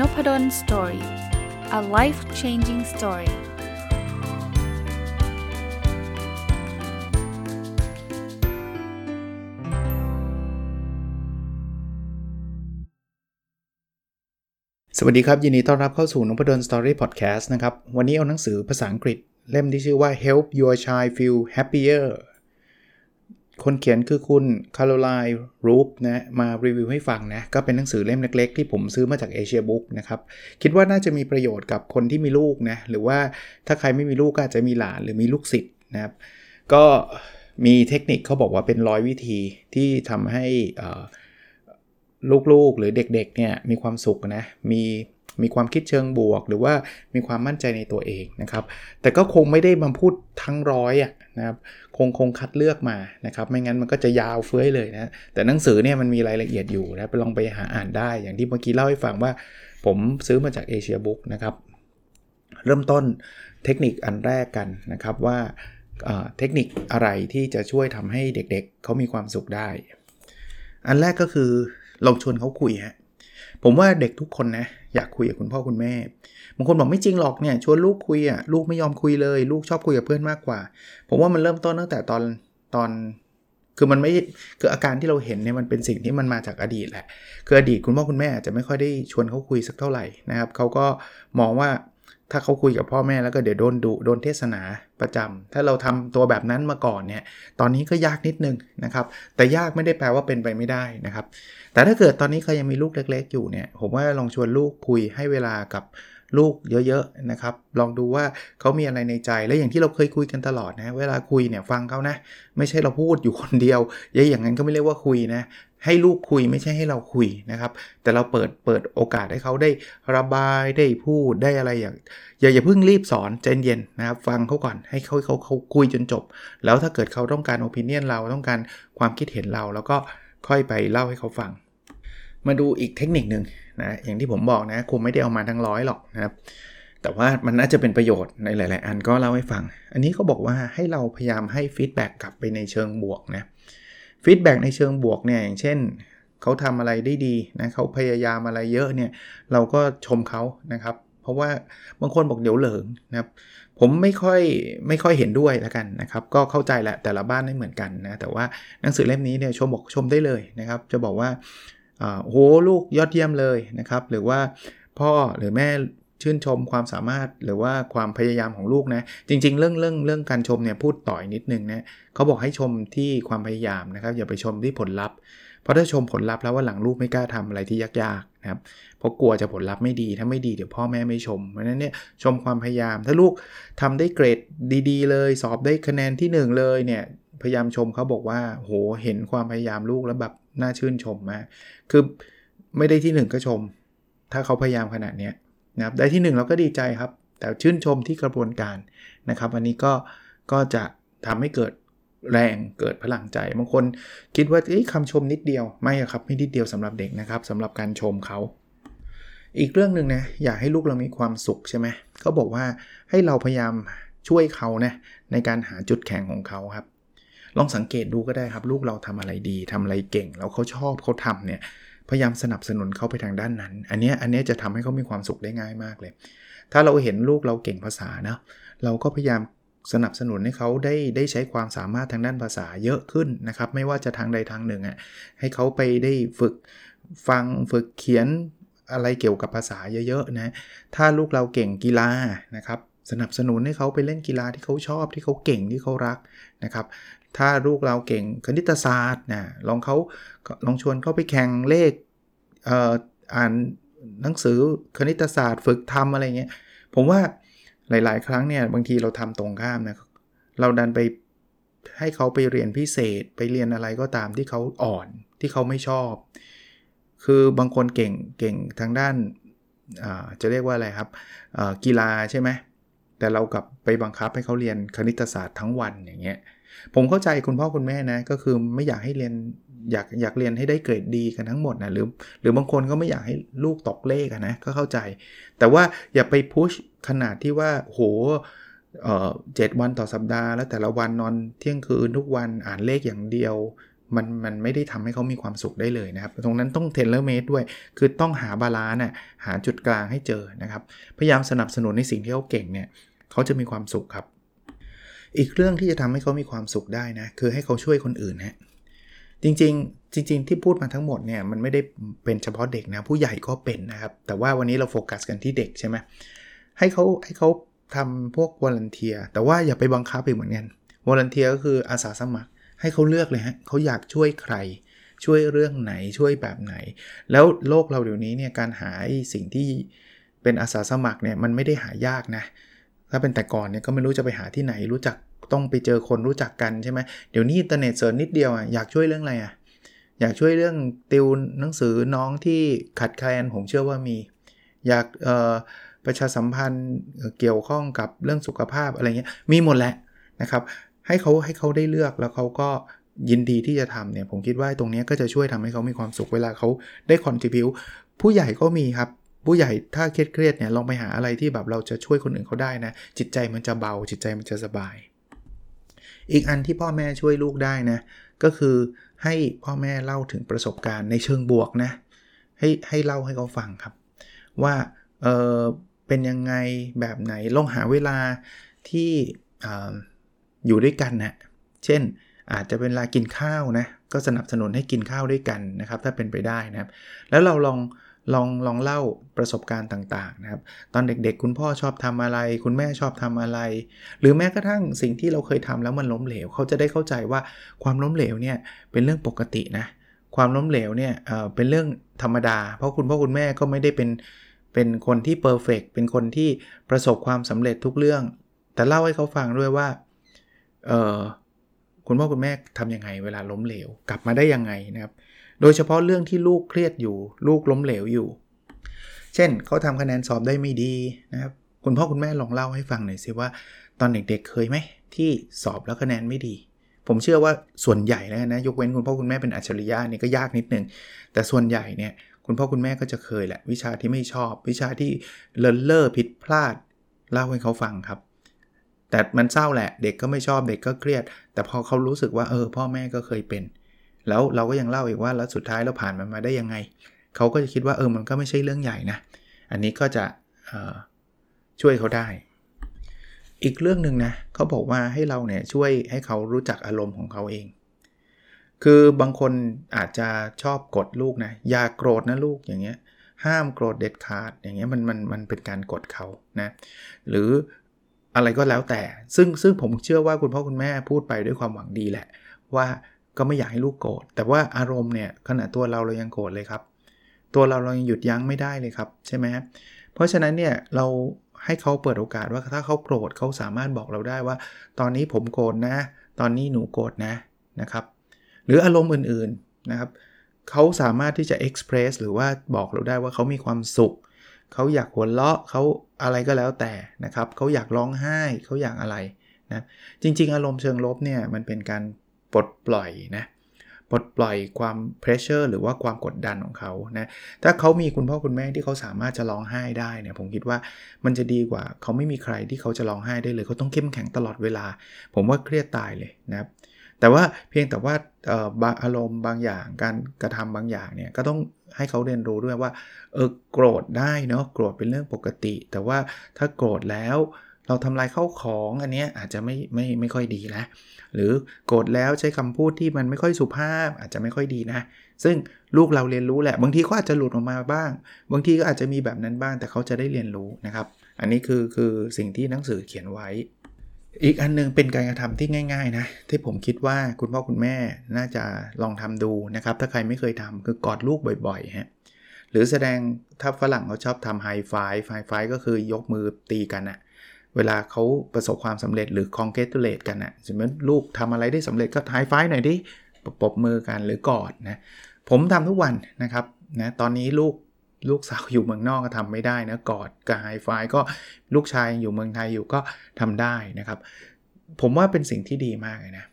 Nopadol story a life changing story สวัสดีครับ ยินดีต้อนรับเข้าสู่นพดล Story Podcast นะครับ วันนี้เอาหนังสือภาษาอังกฤษเล่มที่ชื่อว่า Help Your Child Feel Happier คนเขียนคือคุณคาร์โลไลน์รูปนะมารีวิวให้ฟังนะ ก็เป็นหนังสือเล่มเล็กๆ ที่ผมซื้อมาจากเอเชียบุ๊กนะครับ คิดว่าน่าจะมีประโยชน์กับคนที่มีลูกนะ หรือว่าถ้าใครไม่มีลูกก็อาจจะมีหลานหรือมีลูกศิษย์นะครับ ก็มีเทคนิคเขาบอกว่าเป็นร้อยวิธีที่ทำให้ลูกๆหรือเด็กๆเนี่ยมีความสุขนะ มี มีความคิดเชิงบวก หรือว่ามีความมั่นใจในตัวเองนะครับ แต่ก็คงไม่ได้มาพูดทั้งร้อยอะนะครับคงคงคัดเลือกมานะครับ ไม่งั้นมันก็จะยาวเฟ้ยเลยนะแต่หนังสือเนี่ยมันมีรายละเอียดอยู่นะไปลองไปหาอ่านได้อย่างที่เมื่อกี้เล่าให้ฟังว่า ผมซื้อมาจากเอเชียบุ๊กนะครับเริ่มต้นเทคนิคอันแรกกันนะครับว่าเทคนิคอะไรที่จะช่วยทำให้เด็กๆเเขามีความสุขได้ อันแรกก็คือลองชวนเขาคุยฮะ ผมว่าเด็กทุกคนนะอยากคุยกับคุณพ่อคุณแม่บางคนบอกไม่จริงหรอกเนี่ยชวนลูกคุยอะลูกไม่ยอมคุยเลย ลูกชอบคุยกับเพื่อนมากกว่า ผมว่ามันเริ่มต้นตั้งแต่ตอนตอนคือมันไม่คืออาการที่เราเห็นเนี่ยมันเป็นสิ่งที่มันมาจากอดีตแหละคืออดีตคุณพ่อคุณแม่อาจจะไม่ค่อยได้ชวนเขาคุยสักเท่าไหร่นะครับเขาก็มองว่า ถ้าเขาคุยกับพ่อแม่แล้วก็เดี๋ยวโดนดุโดนเทศนาประจำถ้าเราทำตัวแบบนั้นมาก่อนเนี่ยตอนนี้ก็ยากนิดนึงนะครับแต่ยากไม่ได้แปลว่าเป็นไปไม่ได้นะครับ แต่ถ้าเกิดตอนนี้เขายังมีลูกเล็ก ๆ อยู่เนี่ยผมว่าลองชวนลูกคุยให้เวลากับ ลูกเยอะๆนะครับ ลองดูว่าเขามีอะไรในใจ และอย่างที่เราเคยคุยกันตลอดนะ เวลาคุยเนี่ยฟังเขานะ ไม่ใช่เราพูดอยู่คนเดียวยอย่างนั้นก็ไม่เรียกว่าคุยนะ ให้ลูกคุยไม่ใช่ให้เราคุยนะครับ แต่เราเปิดเปิดโอกาสให้เขาได้ระบายได้พูดได้อะไรอย่าง อย่าอย่าเพิ่งรีบสอนใจเย็นนะครับ ฟังเขาก่อนให้เขาเขาเขาคุยจนจบ แล้วถ้าเกิดเขาต้องการโอปิเนียนเราต้องการความคิดเห็นเรา แล้วก็ค่อยไปเล่าให้เขาฟัง มาดูอีกเทคนิคหนึ่งนะอย่างที่ผมบอกนะคงไม่ได้เอามาทั้งร้อยหรอกนะครับ แต่ว่ามันน่าจะเป็นประโยชน์ในหลาย ๆ อันก็เล่าให้ฟัง อันนี้เขาบอกว่าให้เราพยายามให้ feedback กลับไปในเชิงบวกนะ feedback ในเชิงบวกเนี่ยอย่างเช่นเขาทำอะไรได้ดีนะเขาพยายามอะไรเยอะเนี่ยเราก็ชมเขานะครับ เพราะว่าบางคนบอกเดี๋ยวเหลิงนะครับผมไม่ค่อยไม่ค่อยเห็นด้วยแล้วกันนะครับ ก็เข้าใจแหละแต่ละบ้านไม่เหมือนกันนะแต่ว่าหนังสือเล่มนี้เนี่ยชมบอกชมได้เลยนะครับ จะบอกว่า โหลูกยอดเยี่ยมเลยนะครับ หรือว่าพ่อหรือแม่ชื่นชมความสามารถหรือว่าความพยายามของลูกนะ จริง ๆ เรื่องเรื่องเรื่องการชมเนี่ยพูดต่อยนิดนึงนะเขาบอกให้ชมที่ความพยายามนะครับ อย่าไปชมที่ผลลัพธ์เพราะถ้าชมผลลัพธ์แล้วว่าหลังลูกไม่กล้าทำอะไรที่ยากๆนะครับเพราะกลัวจะผลลัพธ์ไม่ดีถ้าไม่ดีเดี๋ยวพ่อแม่ไม่ชมเพราะนั้นเนี่ยชมความพยายาม ถ้าลูกทำได้เกรดดี ๆ เลย สอบได้คะแนนที่ 1 เลยเนี่ยพยายามชมเขาบอกว่าโหเห็นความพยายามลูกแล้วแบบ น่าชื่นชมมาก คือไม่ได้ที่ 1 ก็ชม ถ้าเขาพยายามขนาดนี้นะครับ ได้ที่ 1 เราก็ดีใจครับ แต่ชื่นชมที่กระบวนการนะครับ อันนี้ก็ ก็จะทำให้เกิดแรงเกิดพลังใจ บางคนคิดว่าคำชมนิดเดียว ไม่ครับ ไม่นิดเดียวสำหรับเด็กนะครับสำหรับการชมเขา อีกเรื่องหนึ่งนะ อยากให้ลูกเรามีความสุขใช่ไหมเขาบอกว่าให้เราพยายามช่วยเขานะในการหาจุดแข็งของเขาครับ ลองสังเกตดูก็ได้ครับ ลูกเราทำอะไรดีทำอะไรเก่ง แล้วเขาชอบเขาทำเนี่ยพยายามสนับสนุนเขาไปทางด้านนั้น อันนี้อันนี้จะทำให้เขามีความสุขได้ง่ายมากเลย ถ้าเราเห็นลูกเราเก่งภาษานะเราก็พยายามสนับสนุนให้เขาได้ได้ใช้ความสามารถทางด้านภาษาเยอะขึ้นนะครับ ไม่ว่าจะทางใดทางหนึ่งอะให้เขาไปได้ฝึกฟังฝึกเขียนอะไรเกี่ยวกับภาษาเยอะๆนะถ้าลูกเราเก่งกีฬานะครับสนับสนุนให้เขาไปเล่นกีฬาที่เขาชอบที่เขาเก่งที่เขารักนะครับ ถ้าลูกเราเก่งคณิตศาสตร์นะลองเขาลองชวนเขาไปแข่งเลขออ่านหนังสือคณิตศาสตร์ ฝึกทำอะไรเงี้ยผมว่าหลาย ๆ ครั้งเนี่ยบางทีเราทำตรงข้ามนะเราดันไปให้เขาไปเรียนพิเศษไปเรียนอะไรก็ตามที่เขาอ่อนที่เขาไม่ชอบ คือบางคนเก่งเก่งทางด้านจะเรียกว่าอะไรครับกีฬาใช่ไหมแต่เรากลับไปบังคับให้เขาเรียนคณิตศาสตร์ทั้งวันอย่างเงี้ย ผมเข้าใจคุณพ่อคุณแม่นะ ก็คือไม่อยากให้เรียนอยากอยากเรียนให้ได้เกรดดีกันทั้งหมดนะหรือหรือบางคนก็ไม่อยากให้ลูกตกเลขนะก็เข้าใจ แต่ว่าอย่าไป push ขนาดที่ว่าโหเจ็ดวันต่อสัปดาห์แล้วแต่ละวันนอนเที่ยงคืนทุกวันอ่านเลขอย่างเดียว มันมันไม่ได้ทำให้เขามีความสุขได้เลยนะครับ ตรงนั้นต้อง tailor made ด้วย คือต้องหา balance น่ะหาจุดกลางให้เจอนะครับ พยายามสนับสนุนในสิ่งที่เขาเก่งเนี่ยเขาจะมีความสุขครับ อีกเรื่องที่จะทำให้เขามีความสุขได้นะคือให้เขาช่วยคนอื่นนะจริงๆ จริง ๆ ที่พูดมาทั้งหมดเนี่ยมันไม่ได้เป็นเฉพาะเด็กนะผู้ใหญ่ก็เป็นนะครับ แต่ว่าวันนี้เราโฟกัสกันที่เด็กใช่ไหมให้เขาให้เขาทำพวก volunteer แต่ว่าอย่าไปบังคับไปเหมือนกัน volunteer ก็คืออาสาสมัคร ให้เขาเลือกเลยฮะเขาอยากช่วยใคร ช่วยเรื่องไหนช่วยแบบไหน แล้วโลกเราเดี๋ยวนี้เนี่ยการหาสิ่งที่เป็นอาสาสมัครเนี่ยมันไม่ได้หายากนะถ้าเป็นแต่ก่อนเนี่ยก็ไม่รู้จะไปหาที่ไหนรู้จัก ต้องไปเจอคนรู้จักกันใช่ไหมเดี๋ยวนี้อินเทอร์เน็ต search นิดเดียวอะอยากช่วยเรื่องอะไรอะอยากช่วยเรื่องติวหนังสือน้องที่ขาดแคลนผมเชื่อว่ามี อยากประชาสัมพันธ์เกี่ยวข้องกับเรื่องสุขภาพอะไรเงี้ยมีหมดแหละนะครับ ให้เขาให้เขาได้เลือกแล้วเขาก็ยินดีที่จะทำเนี่ยผมคิดว่าตรงนี้ก็จะช่วยทำให้เขามีความสุขเวลาเขาได้ contribute ผู้ใหญ่ก็มีครับ ผู้ใหญ่ถ้าเครียดๆเนี่ยลองไปหาอะไรที่แบบเราจะช่วยคนอื่นเขาได้นะ จิตใจมันจะเบาจิตใจมันจะสบาย อีกอันที่พ่อแม่ช่วยลูกได้นะ ก็คือให้พ่อแม่เล่าถึงประสบการณ์ในเชิงบวกนะ ให้ให้เล่าให้เขาฟังครับ ว่าเออเป็นยังไงแบบไหนลองหาเวลาที่อยู่ด้วยกันนะเช่นอาจจะเป็นเวลากินข้าวนะก็สนับสนุนให้กินข้าวด้วยกันนะครับ ถ้าเป็นไปได้นะครับ แล้วเราลอง ลองลองเล่าประสบการณ์ต่างๆนะครับ ตอนเด็กๆ คุณพ่อชอบทำอะไร คุณแม่ชอบทำอะไร หรือแม้กระทั่งสิ่งที่เราเคยทำแล้วมันล้มเหลว เขาจะได้เข้าใจว่าความล้มเหลวเนี่ยเป็นเรื่องปกตินะ ความล้มเหลวเนี่ยเเป็นเรื่องธรรมดา เพราะคุณพ่อคุณแม่ก็ไม่ได้เป็นเป็นคนที่เพอร์เฟกเป็นคนที่ประสบความสำเร็จทุกเรื่อง แต่เล่าให้เขาฟังด้วยว่าเออคุณพ่อคุณแม่ทำยังไงเวลาล้มเหลว กลับมาได้ยังไงนะครับ โดยเฉพาะเรื่องที่ลูกเครียดอยู่ ลูกล้มเหลวอยู่ เช่นเขาทำคะแนนสอบได้ไม่ดีนะครับคุณพ่อคุณแม่ลองเล่าให้ฟังหน่อยสิว่าตอนเด็กๆเคยไหมที่สอบแล้วคะแนนไม่ดี ผมเชื่อว่าส่วนใหญ่แล้วนะยกเว้นคุณพ่อคุณแม่เป็นอัจฉริยะนี่ก็ยากนิดนึงแต่ส่วนใหญ่เนี่ยคุณพ่อคุณแม่ก็จะเคยแหละวิชาที่ไม่ชอบ วิชาที่เลินเล่อผิดพลาดเล่าให้เขาฟังครับ แต่มันเศร้าแหละเด็กก็ไม่ชอบเด็กก็เครียด แต่พอเขารู้สึกว่าเออพ่อแม่ก็เคยเป็น แล้วเราก็ยังเล่าอีกว่าแล้วสุดท้ายเราผ่านมันมาได้ยังไง เขาก็จะคิดว่าเออมันก็ไม่ใช่เรื่องใหญ่นะ อันนี้ก็จะช่วยเขาได้ อีกเรื่องหนึ่งนะเขาบอกว่าให้เราเนี่ยช่วยให้เขารู้จักอารมณ์ของเขาเอง คือบางคนอาจจะชอบกดลูกนะอย่าโกรธนะลูกอย่างเงี้ยห้ามโกรธเด็ดขาดอย่างเงี้ยมันมันมันเป็นการกดเขานะหรืออะไรก็แล้วแต่ ซึ่งซึ่งผมเชื่อว่าคุณพ่อคุณแม่พูดไปด้วยความหวังดีแหละ ว่า ก็ไม่อยากให้ลูกโกรธแต่ว่าอารมณ์เนี่ยขณะตัวเราเรายังโกรธเลยครับ ตัวเราเรายังหยุดยั้งไม่ได้เลยครับใช่ไหมเพราะฉะนั้นเนี่ยเราให้เขาเปิดโอกาสว่าถ้าเขาโกรธเขาสามารถบอกเราได้ว่า ตอนนี้ผมโกรธนะ ตอนนี้หนูโกรธนะนะครับ หรืออารมณ์อื่นๆนะครับเขาสามารถที่จะ express หรือว่าบอกเราได้ว่าเขามีความสุขเขาอยากหัวเราะเขาอะไรก็แล้วแต่นะครับเขาอยากร้องไห้เขาอยากอะไรนะจริง ๆ อารมณ์เชิงลบเนี่ยมันเป็นการ ปลดปล่อยนะปลดปล่อยความเพรสเชอร์หรือว่าความกดดันของเขานะถ้าเขามีคุณพ่อคุณแม่ที่เขาสามารถจะร้องไห้ได้เนี่ยผมคิดว่ามันจะดีกว่าเขาไม่มีใครที่เขาจะร้องไห้ได้เลยเขาต้องเข้มแข็งตลอดเวลา ผมว่าเครียดตายเลยนะครับแต่ว่าเพียงแต่ว่าบางอารมณ์บางอย่างการกระทำบางอย่างเนี่ยก็ต้องให้เขาเรียนรู้ด้วยว่าเออโกรธได้เนาะโกรธเป็นเรื่องปกติ แต่ว่าถ้าโกรธแล้ว เราทำลายเข้าของอันนี้อาจจะไม่ไม่ไม่ค่อยดีนะ หรือโกรธแล้วใช้คำพูดที่มันไม่ค่อยสุภาพอาจจะไม่ค่อยดีนะ ซึ่งลูกเราเรียนรู้แหละ บางทีก็อาจจะหลุดออกมาบ้าง บางทีก็อาจจะมีแบบนั้นบ้าง แต่เขาจะได้เรียนรู้นะครับ อันนี้คือคือสิ่งที่หนังสือเขียนไว้ อีกอันนึงเป็นการกระทำที่ง่าย ๆ นะ ที่ผมคิดว่าคุณพ่อคุณแม่น่าจะลองทำดูนะครับ ถ้าใครไม่เคยทำคือกอดลูกบ่อยๆฮะหรือแสดงถ้าฝรั่งเขาชอบทำไฮไฟไฮไฟก็คือยกมือตีกันอะ เวลาเขาประสบความสำเร็จหรือคอนเกตุเลตกันอะสมมติลูกทำอะไรได้สำเร็จก็ไฮไฟหน่อยดิปบมือกันหรือกอดนะผมทำทุกวันนะครับนะตอนนี้ลูกลูกสาวอยู่เมืองนอกก็ทำไม่ได้นะกอดกับไฮไฟก็ลูกชายอยู่เมืองไทยอยู่ก็ทำได้นะครับ ผมว่าเป็นสิ่งที่ดีมากเลยนะ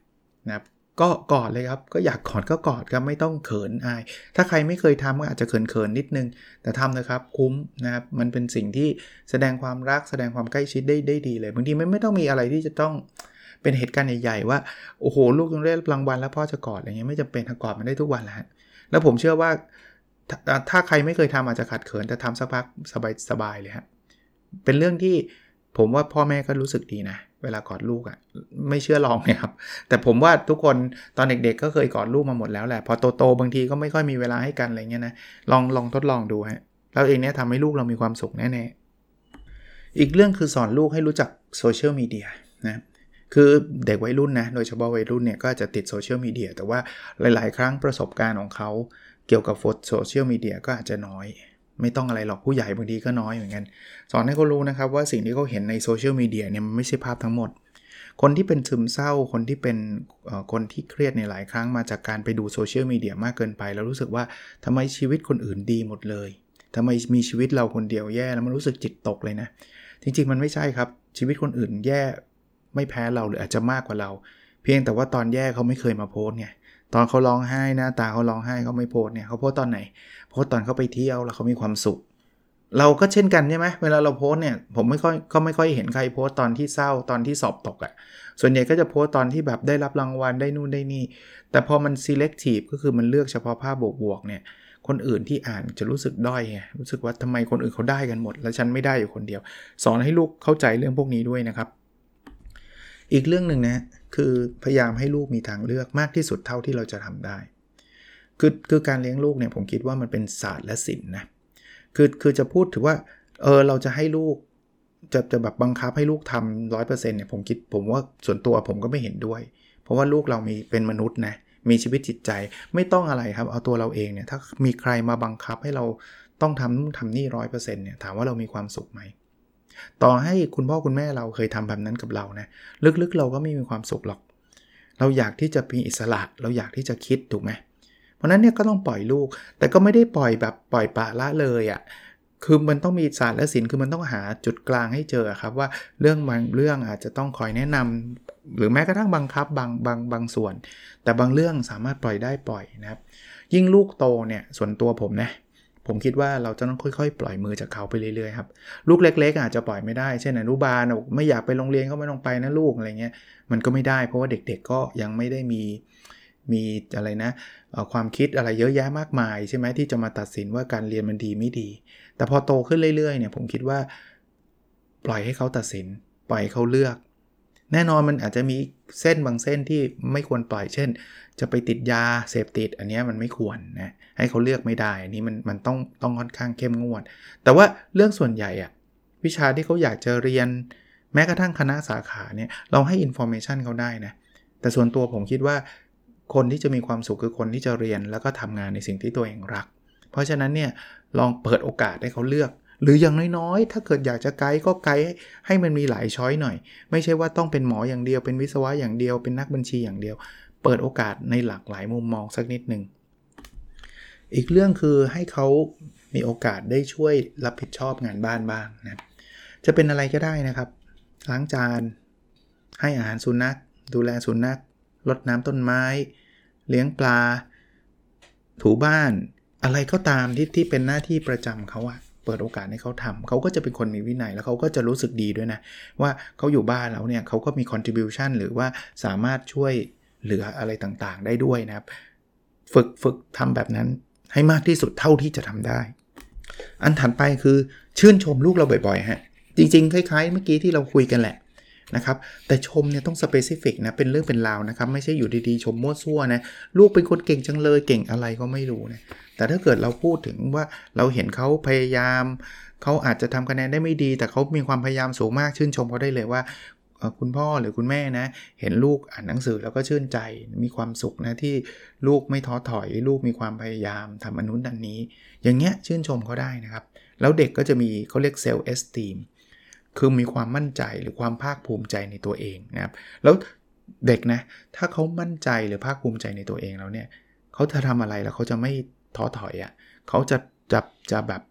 นะครับ ก็กอดเลยครับ ก็อยากกอดก็กอดครับไม่ต้องเขินอาย ถ้าใครไม่เคยทำก็อาจจะเขินๆนิดนึง แต่ทำนะครับคุ้มนะครับมันเป็นสิ่งที่แสดงความรักแสดงความใกล้ชิดได้ได้ดีเลยบางทีไม่ไม่ต้องมีอะไรที่จะต้องเป็นเหตุการณ์ใหญ่ๆว่าโอ้โหลูกต้องได้รางวัลแล้วพ่อจะกอดอะไรเงี้ยไม่จำเป็นถ้ากอดมันได้ทุกวันแหละแล้วผมเชื่อว่าถ้าใครไม่เคยทำอาจจะขัดเขินแต่ทำสักพักสบายๆเลยครับเป็นเรื่องที่ผมว่าพ่อแม่ก็รู้สึกดีนะ เวลากอดลูกอะ่ะไม่เชื่อลองเนี่ยครับ แต่ผมว่าทุกคนตอนเด็กๆก็เคยกอดลูกมาหมดแล้วแหละ พอโตๆบางทีก็ไม่ค่อยมีเวลาให้กันอะไรเงี้ยนะลองลองทดลองดูฮะแล้วเองเนี้ยทำให้ลูกเรามีความสุขแน่ๆอีกเรื่องคือสอนลูกให้รู้จักโซเชียลมีเดียนะคือเด็กวัยรุ่นนะโดยเฉพาะวัยรุ่นเนี่ยก็จะติดโซเชียลมีเดียแต่ว่าหลาย ๆ ครั้งประสบการณ์ของเขาเกี่ยวกับโซเชียลมีเดียก็อาจจะน้อย ไม่ต้องอะไรหรอกผู้ใหญ่บางทีก็น้อยเหมือนกัน สอนให้เขารู้นะครับว่าสิ่งที่เขาเห็นในโซเชียลมีเดียเนี่ยมันไม่ใช่ภาพทั้งหมด คนที่เป็นซึมเศร้าคนที่เป็นคนที่เครียดในหลายครั้งมาจากการไปดูโซเชียลมีเดียมากเกินไป แล้วรู้สึกว่าทำไมชีวิตคนอื่นดีหมดเลยทำไมมีชีวิตเราคนเดียวแย่แล้วมันรู้สึกจิตตกเลยนะ จริงๆมันไม่ใช่ครับชีวิตคนอื่นแย่ไม่แพ้เราหรืออาจจะมากกว่าเรา เพียงแต่ว่าตอนแย่เขาไม่เคยมาโพสไง ตอนเขาร้องไห้หน้าตาเขาร้องไห้เขาไม่โพสเนี่ยเขาโพสตอนไหน โพสตอนเขาไปเที่ยวแล้วเขามีความสุข เราก็เช่นกันใช่ไหมเวลาเราโพสเนี่ยผมไม่ค่อยก็ไม่ค่อยเห็นใครโพสตอนที่เศร้าตอนที่สอบตกอะ่ะส่วนใหญ่ก็จะโพสตอนที่แบบได้รับรางวัลได้นู่นได้นี่ แต่พอมัน selective ก็คือมันเลือกเฉพาะภาพบวกๆเนี่ยคนอื่นที่อ่านจะรู้สึกด้อยไงรู้สึกว่าทำไมคนอื่นเขาได้กันหมด แล้วฉันไม่ได้อยู่คนเดียว สอนให้ลูกเข้าใจเรื่องพวกนี้ด้วยนะครับ อีกเรื่องหนึ่งนะคือพยายามให้ลูกมีทางเลือกมากที่สุดเท่าที่เราจะทำได้ คือคือการเลี้ยงลูกเนี่ยผมคิดว่ามันเป็นศาสตร์และศิลป์นะคือคือจะพูดถือว่าเออเราจะให้ลูกจะจะแบบบังคับให้ลูกทำร้อยเปอร์เซ็นต์เนี่ยผมคิดผมว่าส่วนตัวผมก็ไม่เห็นด้วย เพราะว่าลูกเรามีเป็นมนุษย์นะมีชีวิตจิตใจไม่ต้องอะไรครับ เอาตัวเราเองเนี่ยถ้ามีใครมาบังคับให้เราต้องทำนู่นทำนี่ร้อยเปอร์เซ็นต์เนี่ยถามว่าเรามีความสุขไหม ต่อให้คุณพ่อคุณแม่เราเคยทำแบบนั้นกับเรานะลึกๆเราก็ไม่มีความสุขหรอก เราอยากที่จะมีอิสระ เราอยากที่จะคิดถูกไหมเพราะนั้นเนี่ยก็ต้องปล่อยลูก แต่ก็ไม่ได้ปล่อยแบบปล่อยปละละเลยอะ่ะคือมันต้องมีศาสตร์และศิลป์คือมันต้องหาจุดกลางให้เจอครับว่าเรื่องบางเรื่องอาจจะต้องคอยแนะนำหรือแม้กระทั่งบังคับบางบางบางส่วน แต่บางเรื่องสามารถปล่อยได้ปล่อยนะครับ ยิ่งลูกโตเนี่ยส่วนตัวผมนะ ผมคิดว่าเราจะต้องค่อยๆ ปล่อยมือจากเขาไปเรื่อยๆครับลูกเล็ก ๆ อาจจะปล่อยไม่ได้เช่นอนุบาลไม่อยากไปโรงเรียนก็ไม่ต้องไปนะลูกอะไรเงี้ยมันก็ไม่ได้ เพราะว่าเด็กๆก็ยังไม่ได้มีมีอะไรนะความคิดอะไรเยอะแยะมากมายใช่ไหมที่จะมาตัดสินว่าการเรียนมันดีไม่ดี แต่พอโตขึ้นเรื่อยๆเนี่ยผมคิดว่า ปล่อยให้เขาตัดสิน ปล่อยเขาเลือก แน่นอนมันอาจจะมีเส้นบางเส้นที่ไม่ควรปล่อย เช่น จะไปติดยาเสพติด อันนี้มันไม่ควรนะให้เขาเลือกไม่ได้อันนี้มันมันต้องต้องค่อนข้างเข้มงวด แต่ว่าเรื่องส่วนใหญ่อะวิชาที่เขาอยากจะเรียน แม้กระทั่งคณะสาขาเนี่ยเราให้ information เขาได้นะแต่ส่วนตัวผมคิดว่า คนที่จะมีความสุขคือคนที่จะเรียนแล้วก็ทำงานในสิ่งที่ตัวเองรัก เพราะฉะนั้นเนี่ยลองเปิดโอกาสให้เขาเลือก หรืออย่างน้อยๆ ถ้าเกิดอยากจะไกด์ก็ไกด์ให้มันมีหลายช้อยหน่อย ไม่ใช่ว่าต้องเป็นหมออย่างเดียว เป็นวิศวะอย่างเดียว เป็นนักบัญชีอย่างเดียว เปิดโอกาสในหลากหลายมุมมองสักนิดหนึ่ง อีกเรื่องคือให้เขามีโอกาสได้ช่วยรับผิดชอบงานบ้านบ้างนะ จะเป็นอะไรก็ได้นะครับ ล้างจาน ให้อาหารสุนัข ดูแลสุนัข รดน้ำต้นไม้ เลี้ยงปลา ถูบ้าน อะไรก็ตามที่ที่เป็นหน้าที่ประจำเขาอะ เปิดโอกาสให้เขาทำเขาก็จะเป็นคนมีวินัยแล้วเขาก็จะรู้สึกดีด้วยนะ ว่าเขาอยู่บ้านแล้วเนี่ยเขาก็มี contribution หรือว่าสามารถช่วยเหลืออะไรต่างๆ ได้ด้วยนะครับ ฝึกฝึกทำแบบนั้นให้มากที่สุดเท่าที่จะทำได้ อันถัดไปคือชื่นชมลูกเราบ่อยๆฮะจริงๆ คล้ายๆ เมื่อกี้ที่เราคุยกันแหละ นะครับแต่ชมเนี่ยต้องสเปซิฟิกนะเป็นเรื่องเป็นราวนะครับไม่ใช่อยู่ดีๆ ชมมั่วซั่วนะลูกเป็นคนเก่งจังเลยเก่งอะไรก็ไม่รู้นะแต่ถ้าเกิดเราพูดถึงว่าเราเห็นเขาพยายามเขาอาจจะทำคะแนนได้ไม่ดี แต่เขามีความพยายามสูงมากชื่นชมเขาได้เลยว่าคุณพ่อหรือคุณแม่นะ เห็นลูกอ่านหนังสือแล้วก็ชื่นใจมีความสุขนะที่ลูกไม่ท้อถอย ลูกมีความพยายามทำอนุนันนี้ อย่างเงี้ยชื่นชมเขาได้นะครับ แล้วเด็กก็จะมีเขาเรียกเซลล์เอสตีม คือมีความมั่นใจหรือความภาคภูมิใจในตัวเองนะครับ แล้วเด็กนะ ถ้าเขามั่นใจหรือภาคภูมิใจในตัวเองแล้วเนี่ยเขาจะทำอะไรแล้วเขาจะไม่ท้อถอยอะ่ะเขาจะจะจะแบบ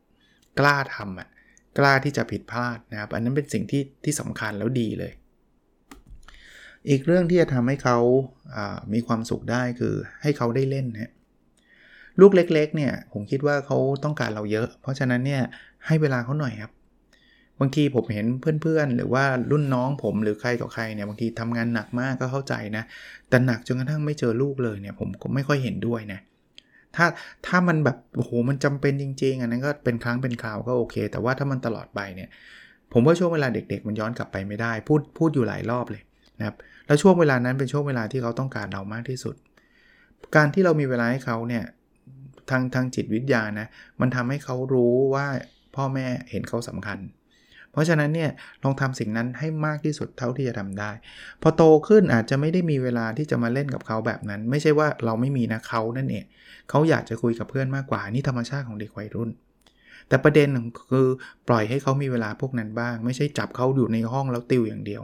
กล้าทำอะ่ะกล้าที่จะผิดพลาดนะครับ อันนั้นเป็นสิ่งที่ที่สำคัญแล้วดีเลย อีกเรื่องที่จะทำให้เขาามีความสุขได้คือให้เขาได้เล่นนะลูกเล็กๆเนี่ยผมคิดว่าเขาต้องการเราเยอะ เพราะฉะนั้นเนี่ยให้เวลาเขาหน่อยครับ บางทีผมเห็นเพื่อนๆ หรือว่ารุ่นน้องผมหรือใครต่อใครเนี่ยบางทีทำงานหนักมากก็เข้าใจนะ แต่หนักจนกระทั่งไม่เจอลูกเลยเนี่ยผมก็ไม่ค่อยเห็นด้วยนะถ้าถ้ามันแบบโอ้โหมันจำเป็นจริง ๆ อันนั้นก็เป็นครั้งเป็นคราวก็โอเค แต่ว่าถ้ามันตลอดไปเนี่ย ผมว่าช่วงเวลาเด็ก ๆ มันย้อนกลับไปไม่ได้พูดพูดอยู่หลายรอบเลยนะครับแล้วช่วงเวลานั้นเป็นช่วงเวลาที่เขาต้องการเรามากที่สุด การที่เรามีเวลาให้เขาเนี่ยทางทางจิตวิทยานะมันทำให้เขารู้ว่าพ่อแม่เห็นเขาสำคัญ เพราะฉะนั้นเนี่ยลองทำสิ่งนั้นให้มากที่สุดเท่าที่จะทำได้ พอโตขึ้นอาจจะไม่ได้มีเวลาที่จะมาเล่นกับเขาแบบนั้น ไม่ใช่ว่าเราไม่มีนะเขานั่นเองเขาอยากจะคุยกับเพื่อนมากกว่านี่ธรรมชาติของเด็กวัยรุ่น แต่ประเด็นคือปล่อยให้เขามีเวลาพวกนั้นบ้าง ไม่ใช่จับเขาอยู่ในห้องแล้วติวอย่างเดียว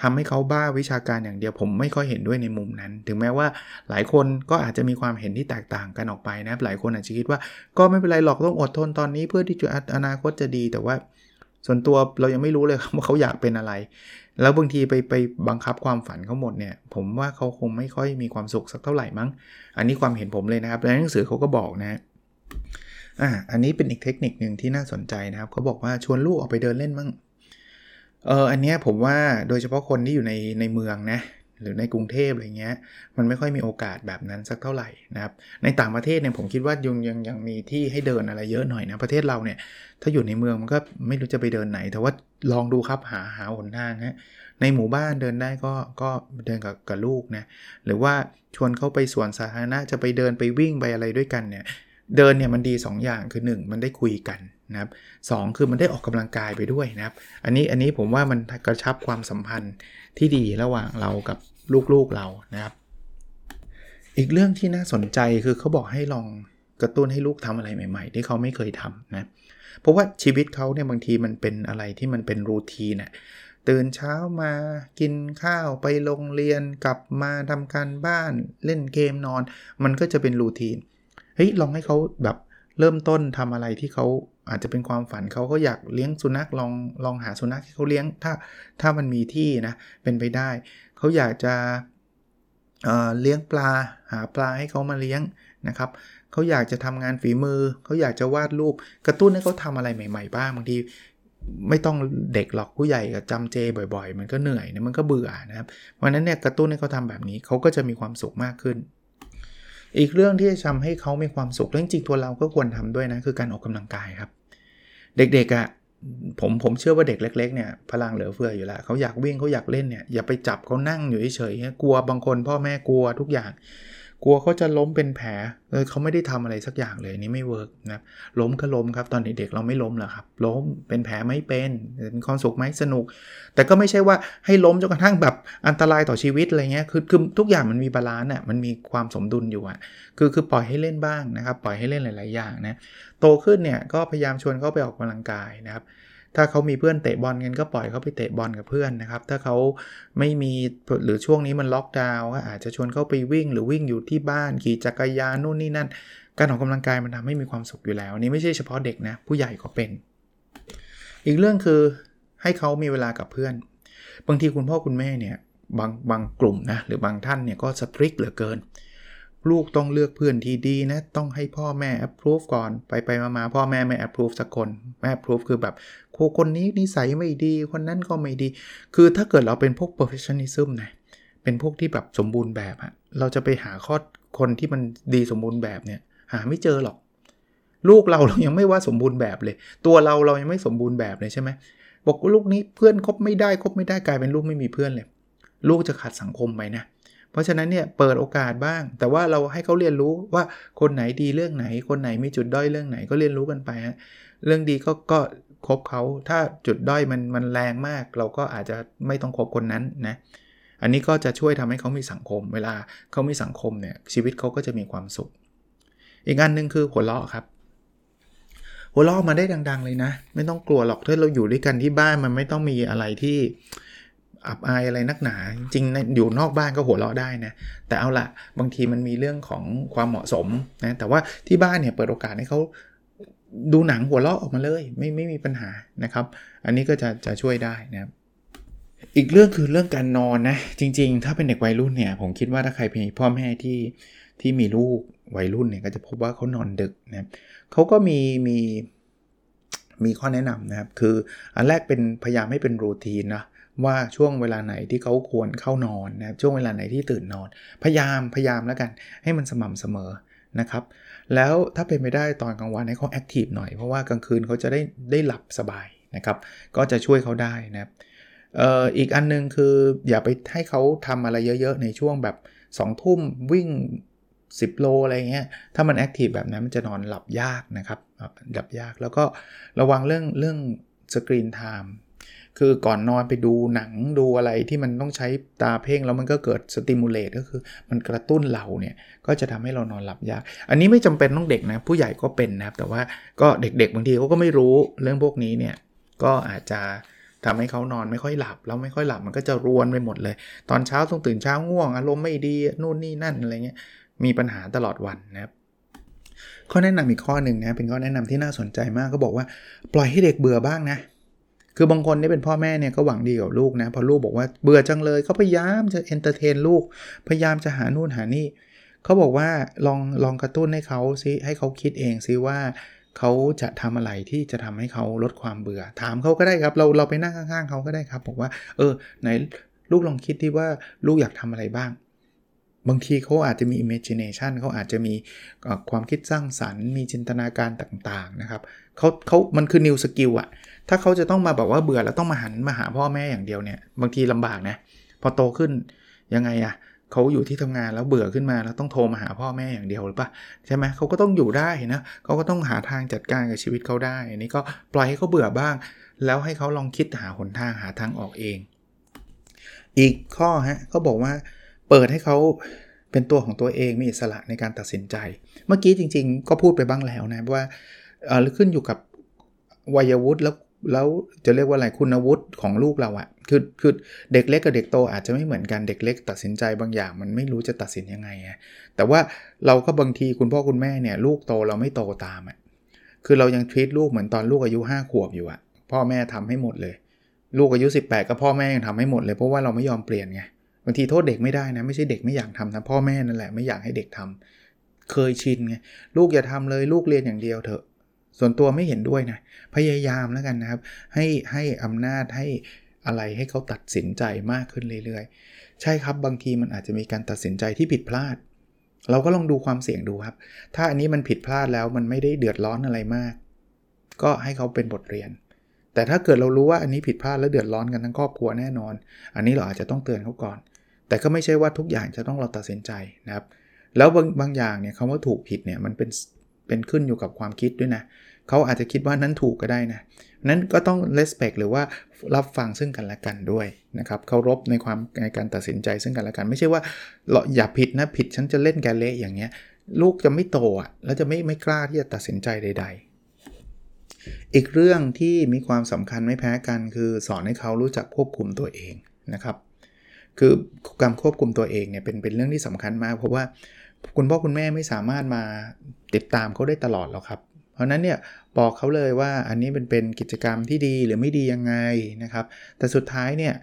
ทำให้เขาบ้าวิชาการอย่างเดียวผมไม่ค่อยเห็นด้วยในมุมนั้น ถึงแม้ว่าหลายคนก็อาจจะมีความเห็นที่แตกต่างกันออกไปนะ หลายคนอาจจะคิดว่าก็ไม่เป็นไรหรอกต้องอดทนตอนนี้เพื่อที่จะอนาคตจะดี แต่ว่า ส่วนตัวเรายังไม่รู้เลยว่าเขาอยากเป็นอะไร แล้วบางทีไปไปบังคับความฝันเขาหมดเนี่ย ผมว่าเขาคงไม่ค่อยมีความสุขสักเท่าไหร่มั้ง อันนี้ความเห็นผมเลยนะครับ ในหนังสือเขาก็บอกนะอ่าอันนี้เป็นอีกเทคนิคหนึ่งที่น่าสนใจนะครับเขาบอกว่าชวนลูกออกไปเดินเล่นมั้งเอออันนี้ผมว่าโดยเฉพาะคนที่อยู่ในในเมืองนะ หรือในกรุงเทพอะไรเงี้ยมันไม่ค่อยมีโอกาสแบบนั้นสักเท่าไหร่นะครับในต่างประเทศเนี่ยผมคิดว่ายังยังยังมีที่ให้เดินอะไรเยอะหน่อยนะประเทศเราเนี่ยถ้าอยู่ในเมืองมันก็ไม่รู้จะไปเดินไหน แต่ว่าลองดูครับหาหาหนทางฮะในหมู่บ้านเดินได้ก็ก็เดินกับกับลูกนะหรือว่าชวนเขาไปสวนสาธารณะจะไปเดินไปวิ่งไปอะไรด้วยกันเนี่ยเดินเนี่ยมันดี2อย่างคือ 1 มันได้คุยกัน นะครับสคือมันได้ออกกำลังกายไปด้วยนะครับ อันนี้อันนี้ผมว่ามันกระชับความสัมพันธ์ที่ดีระหว่างเรากับลูกๆเรานะครับ อีกเรื่องที่น่าสนใจคือเขาบอกให้ลองกระตุ้นให้ลูกทำอะไรใหม่ ๆ ที่เขาไม่เคยทำนะเพราะว่าชีวิตเขาเนี่ยบางทีมันเป็นอะไรที่มันเป็นรูทีนน่ะตื่นเช้ามากินข้าวไปโรงเรียนกลับมาทำการบ้านเล่นเกมนอน มันก็จะเป็นรูทีนเฮ้ยลองให้เขาแบบเริ่มต้นทำอะไรที่เขาอาจจะเป็นความฝันเขาก็อยากเลี้ยงสุนัขลองลองหาสุนัขที่เขาเลี้ยงถ้าถ้ามันมีที่นะเป็นไปได้ เขาอยากจะเเลี้ยงปลาหาปลาให้เขามาเลี้ยงนะครับเขาอยากจะทำงานฝีมือ เขาอยากจะวาดรูปกระตุ้นให้เขาทำอะไรใหม่ ๆ บ้างบางทีไม่ต้องเด็กหรอกผู้ใหญ่กับจำเจบ่อย ๆ มันก็เหนื่อยนะมันก็เบื่อนะครับเพราะนั้นเนี่ยกระตุ้นให้เขาทาแบบนี้เขาก็จะมีความสุขมากขึ้น อีกเรื่องที่จะทำให้เขามีความสุขเรื่องจริงตัวเราก็ควรทำด้วยนะ คือการออกกำลังกายครับ เด็กๆอะ่ะผมผมเชื่อว่าเด็กเล็ก ๆเนี่ยพลังเหลือเฟืออยู่แล้วเขาอยากวิ่งเขาอยากเล่นเนี่ยอย่าไปจับเขานั่งอยู่เฉยๆกลัวบางคนพ่อแม่กลัวทุกอย่าง กลัวเขาจะล้มเป็นแผลเออเขาไม่ได้ทำอะไรสักอย่างเลยนี่ไม่เวิร์กนะล้มก็ล้มครับตอนเด็กๆเราไม่ล้มหรอกครับ ล้มเป็นแผลไม่เป็นเป็นความสุขไหมสนุก แต่ก็ไม่ใช่ว่าให้ล้มจนกระทั่งแบบอันตรายต่อชีวิตอะไรเงี้ยคือคือทุกอย่างมันมี balance อะมันมีความสมดุลอยู่อะคือคือปล่อยให้เล่นบ้างนะครับ ปล่อยให้เล่นหลาย ๆ อย่างนะโตขึ้นเนี่ยก็พยายามชวนเขาไปออกกำลังกายนะครับ ถ้าเขามีเพื่อนเตะบอลกันก็ปล่อยเขาไปเตะบอลกับเพื่อนนะครับ ถ้าเขาไม่มีหรือช่วงนี้มันล็อกดาวน์ก็อาจจะชวนเขาไปวิ่ง หรือวิ่งอยู่ที่บ้านขี่จักรยานนู่นนี่นั่น การออกกำลังกายมันทำให้มีความสุขอยู่แล้วนี่ไม่ใช่เฉพาะเด็กนะผู้ใหญ่ก็เป็น อีกเรื่องคือให้เขามีเวลากับเพื่อน บางทีคุณพ่อคุณแม่เนี่ยบางบางกลุ่มนะหรือบางท่านเนี่ยก็สตริกเหลือเกิน ลูกต้องเลือกเพื่อนที่ดีนะ ต้องให้พ่อแม่ approve ก่อนไปไปมาพ่อแม่ไม่ approve สักคนแม่ approve คือแบบ คคนนี้นิสัยไม่ดีคนนั้นก็ไม่ดี คือถ้าเกิดเราเป็นพวก perfectionism นะเป็นพวกที่แบบสมบูรณ์แบบอะเราจะไปหาข้อคนที่มันดีสมบูรณ์แบบเนี่ย หาไม่เจอหรอก ลูกเราเรายังไม่ว่าสมบูรณ์แบบเลย ตัวเราเรายังไม่สมบูรณ์แบบเลยใช่ไหมบอกลูกนี้เพื่อนคบไม่ได้คบไม่ได้กลายเป็นลูกไม่มีเพื่อนเลย ลูกจะขาดสังคมไปนะเพราะฉะนั้นเนี่ยเปิดโอกาสบ้าง แต่ว่าเราให้เขาเรียนรู้ว่าคนไหนดีเรื่องไหน คนไหนมีจุดด้อยเรื่องไหนก็เรียนรู้กันไปฮะเรื่องดีก็ก็ คบเขา ถ้าจุดด้อยมันมันแรงมาก เราก็อาจจะไม่ต้องคบคนนั้นนะ อันนี้ก็จะช่วยทำให้เขามีสังคม เวลาเขามีสังคมเนี่ยชีวิตเขาก็จะมีความสุข อีกอันหนึ่งคือหัวเราะครับ หัวเราะมาได้ดัง ๆ เลยนะ ไม่ต้องกลัวหรอกถ้าเราอยู่ด้วยกันที่บ้านมันไม่ต้องมีอะไรที่อับอายอะไรนักหนา จริงอยู่นอกบ้านก็หัวเราะได้นะ แต่เอาละบางทีมันมีเรื่องของความเหมาะสมนะแต่ว่าที่บ้านเนี่ยเปิดโอกาสให้เขา ดูหนังหัวเราะออกมาเลย ไม่ไม่มีปัญหานะครับ อันนี้ก็จะจะช่วยได้นะครับอีกเรื่องคือเรื่องการนอนนะ จริง ๆ ถ้าเป็นเด็กวัยรุ่นเนี่ยผมคิดว่าถ้าใครเป็นพ่อแม่ที่ที่มีลูกวัยรุ่นเนี่ยก็จะพบว่าเขานอนดึกนะเขาก็มีมีมีข้อแนะนำนะครับ คืออันแรกเป็นพยายามให้เป็นรูทีนนะว่าช่วงเวลาไหนที่เขาควรเข้านอนนะครับช่วงเวลาไหนที่ตื่นนอน พยายามพยายามแล้วกัน ให้มันสม่ำเสมอ นะครับ แล้วถ้าเป็นไม่ได้ตอนกลางวันให้เขาแอคทีฟหน่อยเพราะว่ากลางคืนเขาจะได้ได้หลับสบายนะครับ ก็จะช่วยเขาได้นะครับเอ่ออีกอันนึงคืออย่าไปให้เขาทำอะไรเยอะ ๆ ในช่วงแบบ2ทุ่มวิ่ง 10 โลอะไรเงี้ย ถ้ามัน active แบบนั้นมันจะนอนหลับยากนะครับ หลับยาก แล้วก็ระวังเรื่องเรื่อง screen time คือก่อนนอนไปดูหนังดูอะไรที่มันต้องใช้ตาเพ่งแล้วมันก็เกิด stimulate ก็คือมันกระตุ้นเราเนี่ย ก็จะทำให้เรานอนหลับยาก อันนี้ไม่จำเป็นต้องเด็กนะ ผู้ใหญ่ก็เป็นนะครับ แต่ว่าก็เด็กๆบางทีเขาก็ไม่รู้เรื่องพวกนี้เนี่ย ก็อาจจะทำให้เขานอนไม่ค่อยหลับ แล้วไม่ค่อยหลับมันก็จะรวนไปหมดเลย ตอนเช้าต้องตื่นเช้าง่วงอารมณ์ไม่ดีนู่นนี่นั่นอะไรเงี้ยมีปัญหาตลอดวันนะครับข้อแนะนำอีกข้อหนึ่งนะเป็นข้อแนะนำที่น่าสนใจมากก็บอกว่าปล่อยให้เด็กเบื่อบ้างนะ คือบางคนที่เป็นพ่อแม่เนี่ยก็หวังดีกับลูกนะพอลูกบอกว่าเบื่อจังเลยเขาพยายามจะ entertain ลูก พยายามจะหานู่นหานี่เขาบอกว่าลองลองกระตุ้นให้เขาซิให้เขาคิดเองซิว่าเขาจะทำอะไรที่จะทำให้เขาลดความเบื่อ ถามเขาก็ได้ครับ เราเราไปนั่งข้างๆเขาก็ได้ครับ บอกว่า เออ ไหนลูกลองคิดที่ว่าลูกอยากทำอะไรบ้าง บางทีเขาอาจจะมี imagination เขาอาจจะมีความคิดสร้างสรรค์ มีจินตนาการต่างๆนะครับเขาเขามันคือ new skill อะ ถ้าเขาจะต้องมาแบอกว่าเบื่อแล้วต้องมาหันมาหาพ่อแม่อย่างเดียวเนี่ยบางทีลำบากนะพอโตขึ้นยังไงอะเขาอยู่ที่ทำงานแล้วเบื่อขึ้นมาแล้วต้องโทรมาหาพ่อแม่อย่างเดียวหรือปะใช่ไหมเขาก็ต้องอยู่ได้นะเขาก็ต้องหาทางจัดการกับชีวิตเขาได้อันนี้ก็ปล่อยให้เขาเบื่อบ้าง แล้วให้เขาลองคิดหาหนทางหาทางออกเอง อีกข้อฮะเขาบอกว่าเปิดให้เขาเป็นตัวของตัวเองมีอิสระในการตัดสินใจ เมื่อกี้จริง ๆ ก็พูดไปบ้างแล้วนะว่าเออขึ้นอยู่กับวัยวุฒิแล้ว แล้วจะเรียกว่าอะไรคุณวุฒิของลูกเราอะคือคือเด็กเล็กกับเด็กโตอาจจะไม่เหมือนกันเด็กเล็ก ตัดสินใจบางอย่าง มันไม่รู้จะตัดสินยังไงอะแต่ว่าเราก็บางทีคุณพ่อคุณแม่เนี่ยลูกโตเราไม่โตตามอะคือเรายังทวีตลูกเหมือนตอนลูกอายุ5ขวบอยู่อะพ่อแม่ทำให้หมดเลย ลูกอายุ 18 ก็พ่อแม่ยังทำให้หมดเลยเพราะว่าเราไม่ยอมเปลี่ยนไงบางทีโทษเด็กไม่ได้นะไม่ใช่เด็กไม่อยากทำนะพ่อแม่นั่นแหละไม่อยากให้เด็กทำเคยชินไงลูกอย่าทำเลยลูกเรียนอย่างเดียวเถอะ ส่วนตัวไม่เห็นด้วยนะ พยายามแล้วกันนะครับ ให้ให้อำนาจให้อะไรให้เขาตัดสินใจมากขึ้นเรื่อยๆ ใช่ครับบางทีมันอาจจะมีการตัดสินใจที่ผิดพลาด เราก็ลองดูความเสี่ยงดูครับ ถ้าอันนี้มันผิดพลาดแล้วมันไม่ได้เดือดร้อนอะไรมาก ก็ให้เขาเป็นบทเรียน แต่ถ้าเกิดเรารู้ว่าอันนี้ผิดพลาดแล้วเดือดร้อนกันทั้งครอบครัวแน่นอน อันนี้เราอาจจะต้องเตือนเขาก่อน แต่ก็ไม่ใช่ว่าทุกอย่างจะต้องเราตัดสินใจนะครับ แล้วบางบางอย่างเนี่ยคำว่าถูกผิดเนี่ยมันเป็น เป็นขึ้นอยู่กับความคิดด้วยนะเขาอาจจะคิดว่านั้นถูกก็ได้นะนั้นก็ต้อง respect หรือว่ารับฟังซึ่งกันและกันด้วยนะครับเคารพในความในการตัดสินใจซึ่งกันและกัน ไม่ใช่ว่าเราอย่าผิดนะผิดฉันจะเล่นแกเละอย่างเงี้ยลูกจะไม่โตอะแล้วจะไม่ไม่กล้าที่จะตัดสินใจใด ๆอีกเรื่องที่มีความสำคัญไม่แพ้กัน คือสอนให้เขารู้จักควบคุมตัวเองนะครับ คือการควบคุมตัวเองเนี่ยเป็นเป็นเรื่องที่สำคัญมาก เพราะว่า คุณพ่อคุณแม่ไม่สามารถมาติดตามเขาได้ตลอดหรอกครับ เพราะนั้นเนี่ยบอกเขาเลยว่าอันนี้เป็นเป็นกิจกรรมที่ดีหรือไม่ดียังไงนะครับ แต่สุดท้ายเนี่ย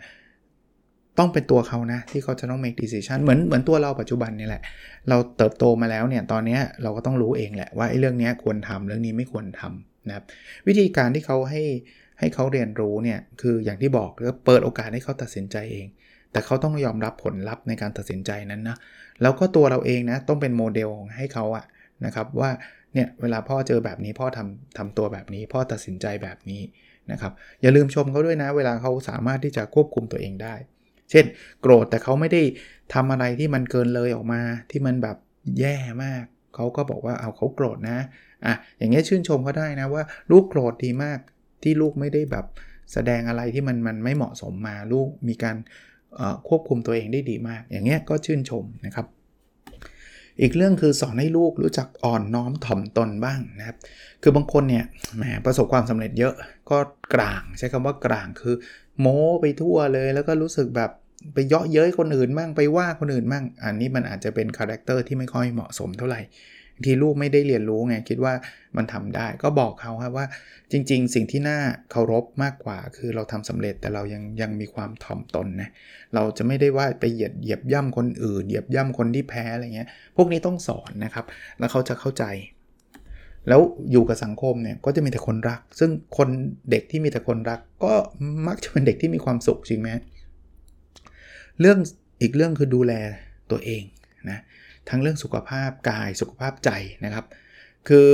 ต้องเป็นตัวเขานะที่เขาจะต้อง make decision เหมือนเหมือนตัวเราปัจจุบันนี่แหละ เราเติบโตมาแล้วเนี่ยตอนนี้เราก็ต้องรู้เองแหละว่าไอ้เรื่องนี้ควรทำเรื่องนี้ไม่ควรทำนะครับวิธีการที่เขาให้ให้เขาเรียนรู้เนี่ยคืออย่างที่บอกก็เปิดโอกาสให้เขาตัดสินใจเอง แต่เขาต้องยอมรับผลลัพธ์ในการตัดสินใจนั้นนะแล้วก็ตัวเราเองนะต้องเป็นโมเดลให้เขาอะนะครับว่าเนี่ยเวลาพ่อเจอแบบนี้พ่อทำทำตัวแบบนี้ พ่อตัดสินใจแบบนี้นะครับอย่าลืมชมเขาด้วยนะ เวลาเขาสามารถที่จะควบคุมตัวเองได้ เช่น โกรธแต่เขาไม่ได้ทำอะไรที่มันเกินเลยออกมาที่มันแบบแย่มาก เขาก็บอกว่าเอาเขาโกรธนะอะอย่างเงี้ยชื่นชมเขาได้นะว่า ลูกโกรธดีมากที่ลูกไม่ได้แบบแสดงอะไรที่มันมันไม่เหมาะสมมาลูกมีการ ควบคุมตัวเองได้ดีมาก อย่างเงี้ยก็ชื่นชมนะครับ อีกเรื่องคือสอนให้ลูกรู้จักอ่อนน้อมถ่อมตนบ้างนะครับ คือบางคนเนี่ยแหมประสบความสำเร็จเยอะก็กร่างใช้คำว่ากร่างคือ โม้ไปทั่วเลย แล้วก็รู้สึกแบบไปเยาะเย้ยคนอื่นมั่งไปว่าคนอื่นมั่งอันนี้มันอาจจะเป็น character ที่ไม่ค่อยเหมาะสมเท่าไหร่ ที่ลูกไม่ได้เรียนรู้ไงคิดว่ามันทำได้ ก็บอกเขาครับว่าจริง ๆ สิ่งที่น่าเคารพมากกว่า คือเราทำสำเร็จแต่เรายังยังมีความถ่อมตนนะเราจะไม่ได้ว่าไปเหยียดเหยียบย่ำคนอื่น เหยียบย่ำคนที่แพ้อะไรเงี้ยพวกนี้ต้องสอนนะครับ แล้วเขาจะเข้าใจ แล้วอยู่กับสังคมเนี่ยก็จะมีแต่คนรัก ซึ่งคนเด็กที่มีแต่คนรัก ก็มักจะเป็นเด็กที่มีความสุขจริงไหมเรื่องอีกเรื่องคือดูแลตัวเองนะ ทั้งเรื่องสุขภาพกายสุขภาพใจนะครับ คือ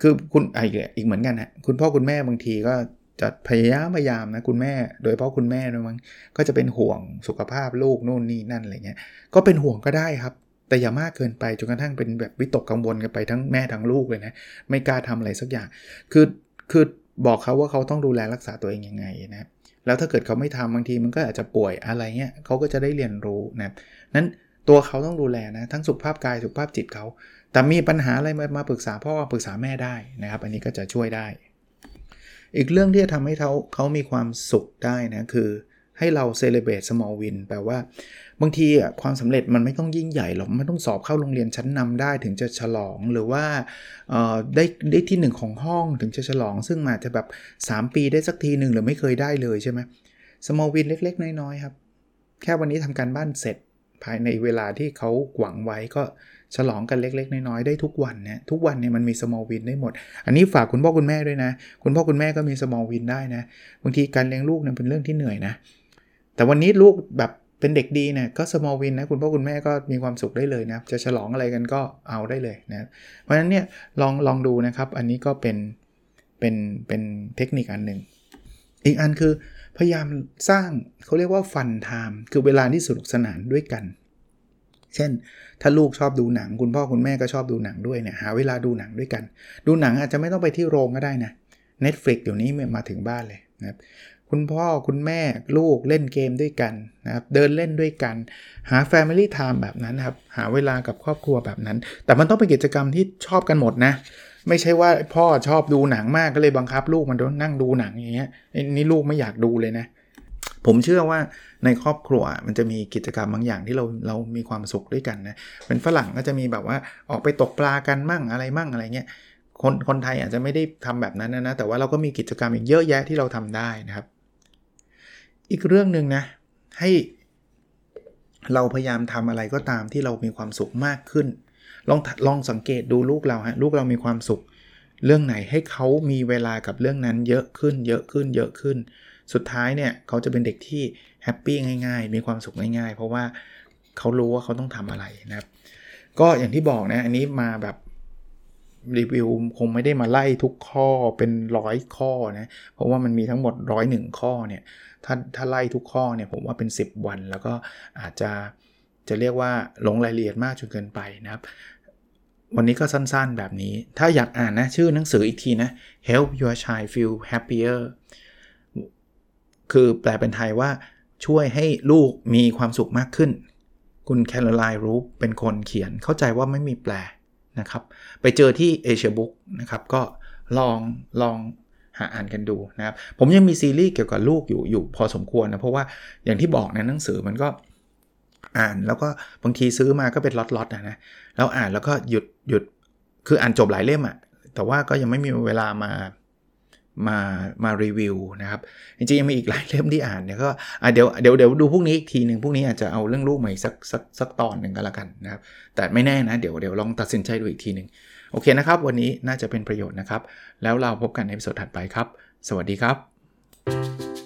คือคุณอีกอีกเหมือนกันนะคุณพ่อคุณแม่บางทีก็จะพยายามพยายามนะคุณแม่ โดยเฉพาะคุณแม่ด้วยมั้งก็จะเป็นห่วงสุขภาพลูกนู่นนี่นั่นอะไรเงี้ยก็เป็นห่วงก็ได้ครับ แต่อย่ามากเกินไปจนกระทั่งเป็นแบบวิตกกังวลกันไปทั้งแม่ทั้งลูกเลยนะไม่กล้าทำอะไรสักอย่าง คือคือบอกเขาว่าเขาต้องดูแลรักษาตัวเองยังไงนะแล้วถ้าเกิดเขาไม่ทำบางทีมันก็อาจจะป่วยอะไรเงี้ยเขาก็จะได้เรียนรู้นะนั้น ตัวเขาต้องดูแลนะทั้งสุขภาพกายสุขภาพจิตเขา แต่มีปัญหาอะไรมามาปรึกษาพ่อปรึกษาแม่ได้นะครับ อันนี้ก็จะช่วยได้ อีกเรื่องที่จะทำให้เขาเขามีความสุขได้นะคือให้เราเซเลบรต small win แปลว่า บางทีอะความสำเร็จมันไม่ต้องยิ่งใหญ่หรอกไม่ต้องสอบเข้าโรงเรียนชั้นนำได้ถึงจะฉลองหรือว่าได้ได้ที่หนึ่งของห้องถึงจะฉลอง ซึ่งอาจจะแบบ 3 ปีได้สักทีหนึ่งหรือไม่เคยได้เลยใช่ไหม small win เล็ก ๆ น้อย ๆ ครับ แค่วันนี้ทำการบ้านเสร็จ ภายในเวลาที่เขาหวังไว้ก็ฉลองกันเล็ก ๆ น้อยๆได้ทุกวันนะทุกวันเนี่ยมันมี small win ได้หมด อันนี้ฝากคุณพ่อคุณแม่ด้วยนะ คุณพ่อคุณแม่ก็มี small win ได้นะบางทีการเลี้ยงลูกเนี่ยเป็นเรื่องที่เหนื่อยนะ แต่วันนี้ลูกแบบเป็นเด็กดีเนี่ยก็ small win นะคุณพ่อคุณแม่ก็มีความสุขได้เลยนะจะฉลองอะไรกันก็เอาได้เลยนะเพราะฉะนั้นเนี่ยลองลองดูนะครับ อันนี้ก็เป็นเป็นเป็นเทคนิคอันหนึ่ง อีกอันคือพยายามสร้างเขาเรียกว่าฟันไทม์คือเวลาที่สนุกสนานด้วยกัน เช่น ถ้าลูกชอบดูหนัง คุณพ่อคุณแม่ก็ชอบดูหนังด้วยเนี่ยหาเวลาดูหนังด้วยกัน ดูหนังอาจจะไม่ต้องไปที่โรงก็ได้นะ Netflix เดี๋ยวนี้มาถึงบ้านเลยนะครับคุณพ่อคุณแม่ลูกเล่นเกมด้วยกันนะครับเดินเล่นด้วยกัน หา Family Time แบบนั้นครับ หาเวลากับครอบครัวแบบนั้น แต่มันต้องเป็นกิจกรรมที่ชอบกันหมดนะ ไม่ใช่ว่าพ่อชอบดูหนังมากก็เลยบังคับ ลูกมันนั่งดูหนังอย่างเงี้ยนี่ลูกไม่อยากดูเลยนะ ผมเชื่อว่าในครอบครัวมันจะมีกิจกรรมบางอย่างที่เราเรามีความสุขด้วยกันนะเป็นฝรั่งก็จะมีแบบว่าออกไปตกปลากันมั่งอะไรมั่งอะไรเงี้ยคนคนไทยอาจจะไม่ได้ทำแบบนั้นนะแต่ว่าเราก็มีกิจกรรมอีกเยอะแยะที่เราทำได้นะครับ อีกเรื่องหนึ่งนะให้เราพยายามทำอะไรก็ตามที่เรามีความสุขมากขึ้น ลองลองสังเกตดูลูกเราฮะลูกเรามีความสุข เรื่องไหนให้เขามีเวลากับเรื่องนั้นเยอะขึ้นเยอะขึ้นเยอะขึ้น สุดท้ายเนี่ยเขาจะเป็นเด็กที่แฮปปี้ง่าย ๆ มีความสุขง่าย ๆ เพราะว่าเขารู้ว่าเขาต้องทำอะไรนะครับ ก็อย่างที่บอกนะอันนี้มาแบบรีวิวคงไม่ได้มาไล่ทุกข้อเป็นร้อยข้อนะ เพราะว่ามันมีทั้งหมดร้อยหนึ่งข้อเนี่ย ถ้าถ้าไล่ทุกข้อเนี่ยผมว่าเป็น 10 วัน แล้วก็อาจจะ จะเรียกว่าลงรายละเอียดมากจนเกินไปนะครับ วันนี้ก็สั้นๆแบบนี้ ถ้าอยากอ่านนะชื่อหนังสืออีกทีนะ Help Your Child Feel Happier คือแปลเป็นไทยว่าช่วยให้ลูกมีความสุขมากขึ้น คุณแคโรไลน์รูปเป็นคนเขียนเข้าใจว่าไม่มีแปลนะครับ ไปเจอที่ Asia Book นะครับ ก็ลองลองหาอ่านกันดูนะครับ ผมยังมีซีรีส์เกี่ยวกับลูกอยู่อยู่พอสมควรนะ เพราะว่าอย่างที่บอกนะหนังสือมันก็ อ่านแล้วก็บางทีซื้อมาก็เป็นล็อตๆนะนะแล้วอ่านแล้วก็หยุดหยุดคืออ่านจบหลายเล่มอะแต่ว่าก็ยังไม่มีเวลามามามารีวิวนะครับ จริงๆ ยังมีอีกหลายเล่มที่อ่านเนี่ยก็เดี๋ยวเดี๋ยวเดี๋ยวดูพวกนี้อีกทีหนึ่งพวกนี้อาจจะเอาเรื่องลูกใหม่สักสักสักตอนหนึ่งก็แล้วกันนะครับ แต่ไม่แน่นะ เดี๋ยวเดี๋ยวลองตัดสินใจดูอีกทีหนึ่งโอเคนะครับ วันนี้น่าจะเป็นประโยชน์นะครับ แล้วเราพบกันในวิดีโอถัดไปครับ สวัสดีครับ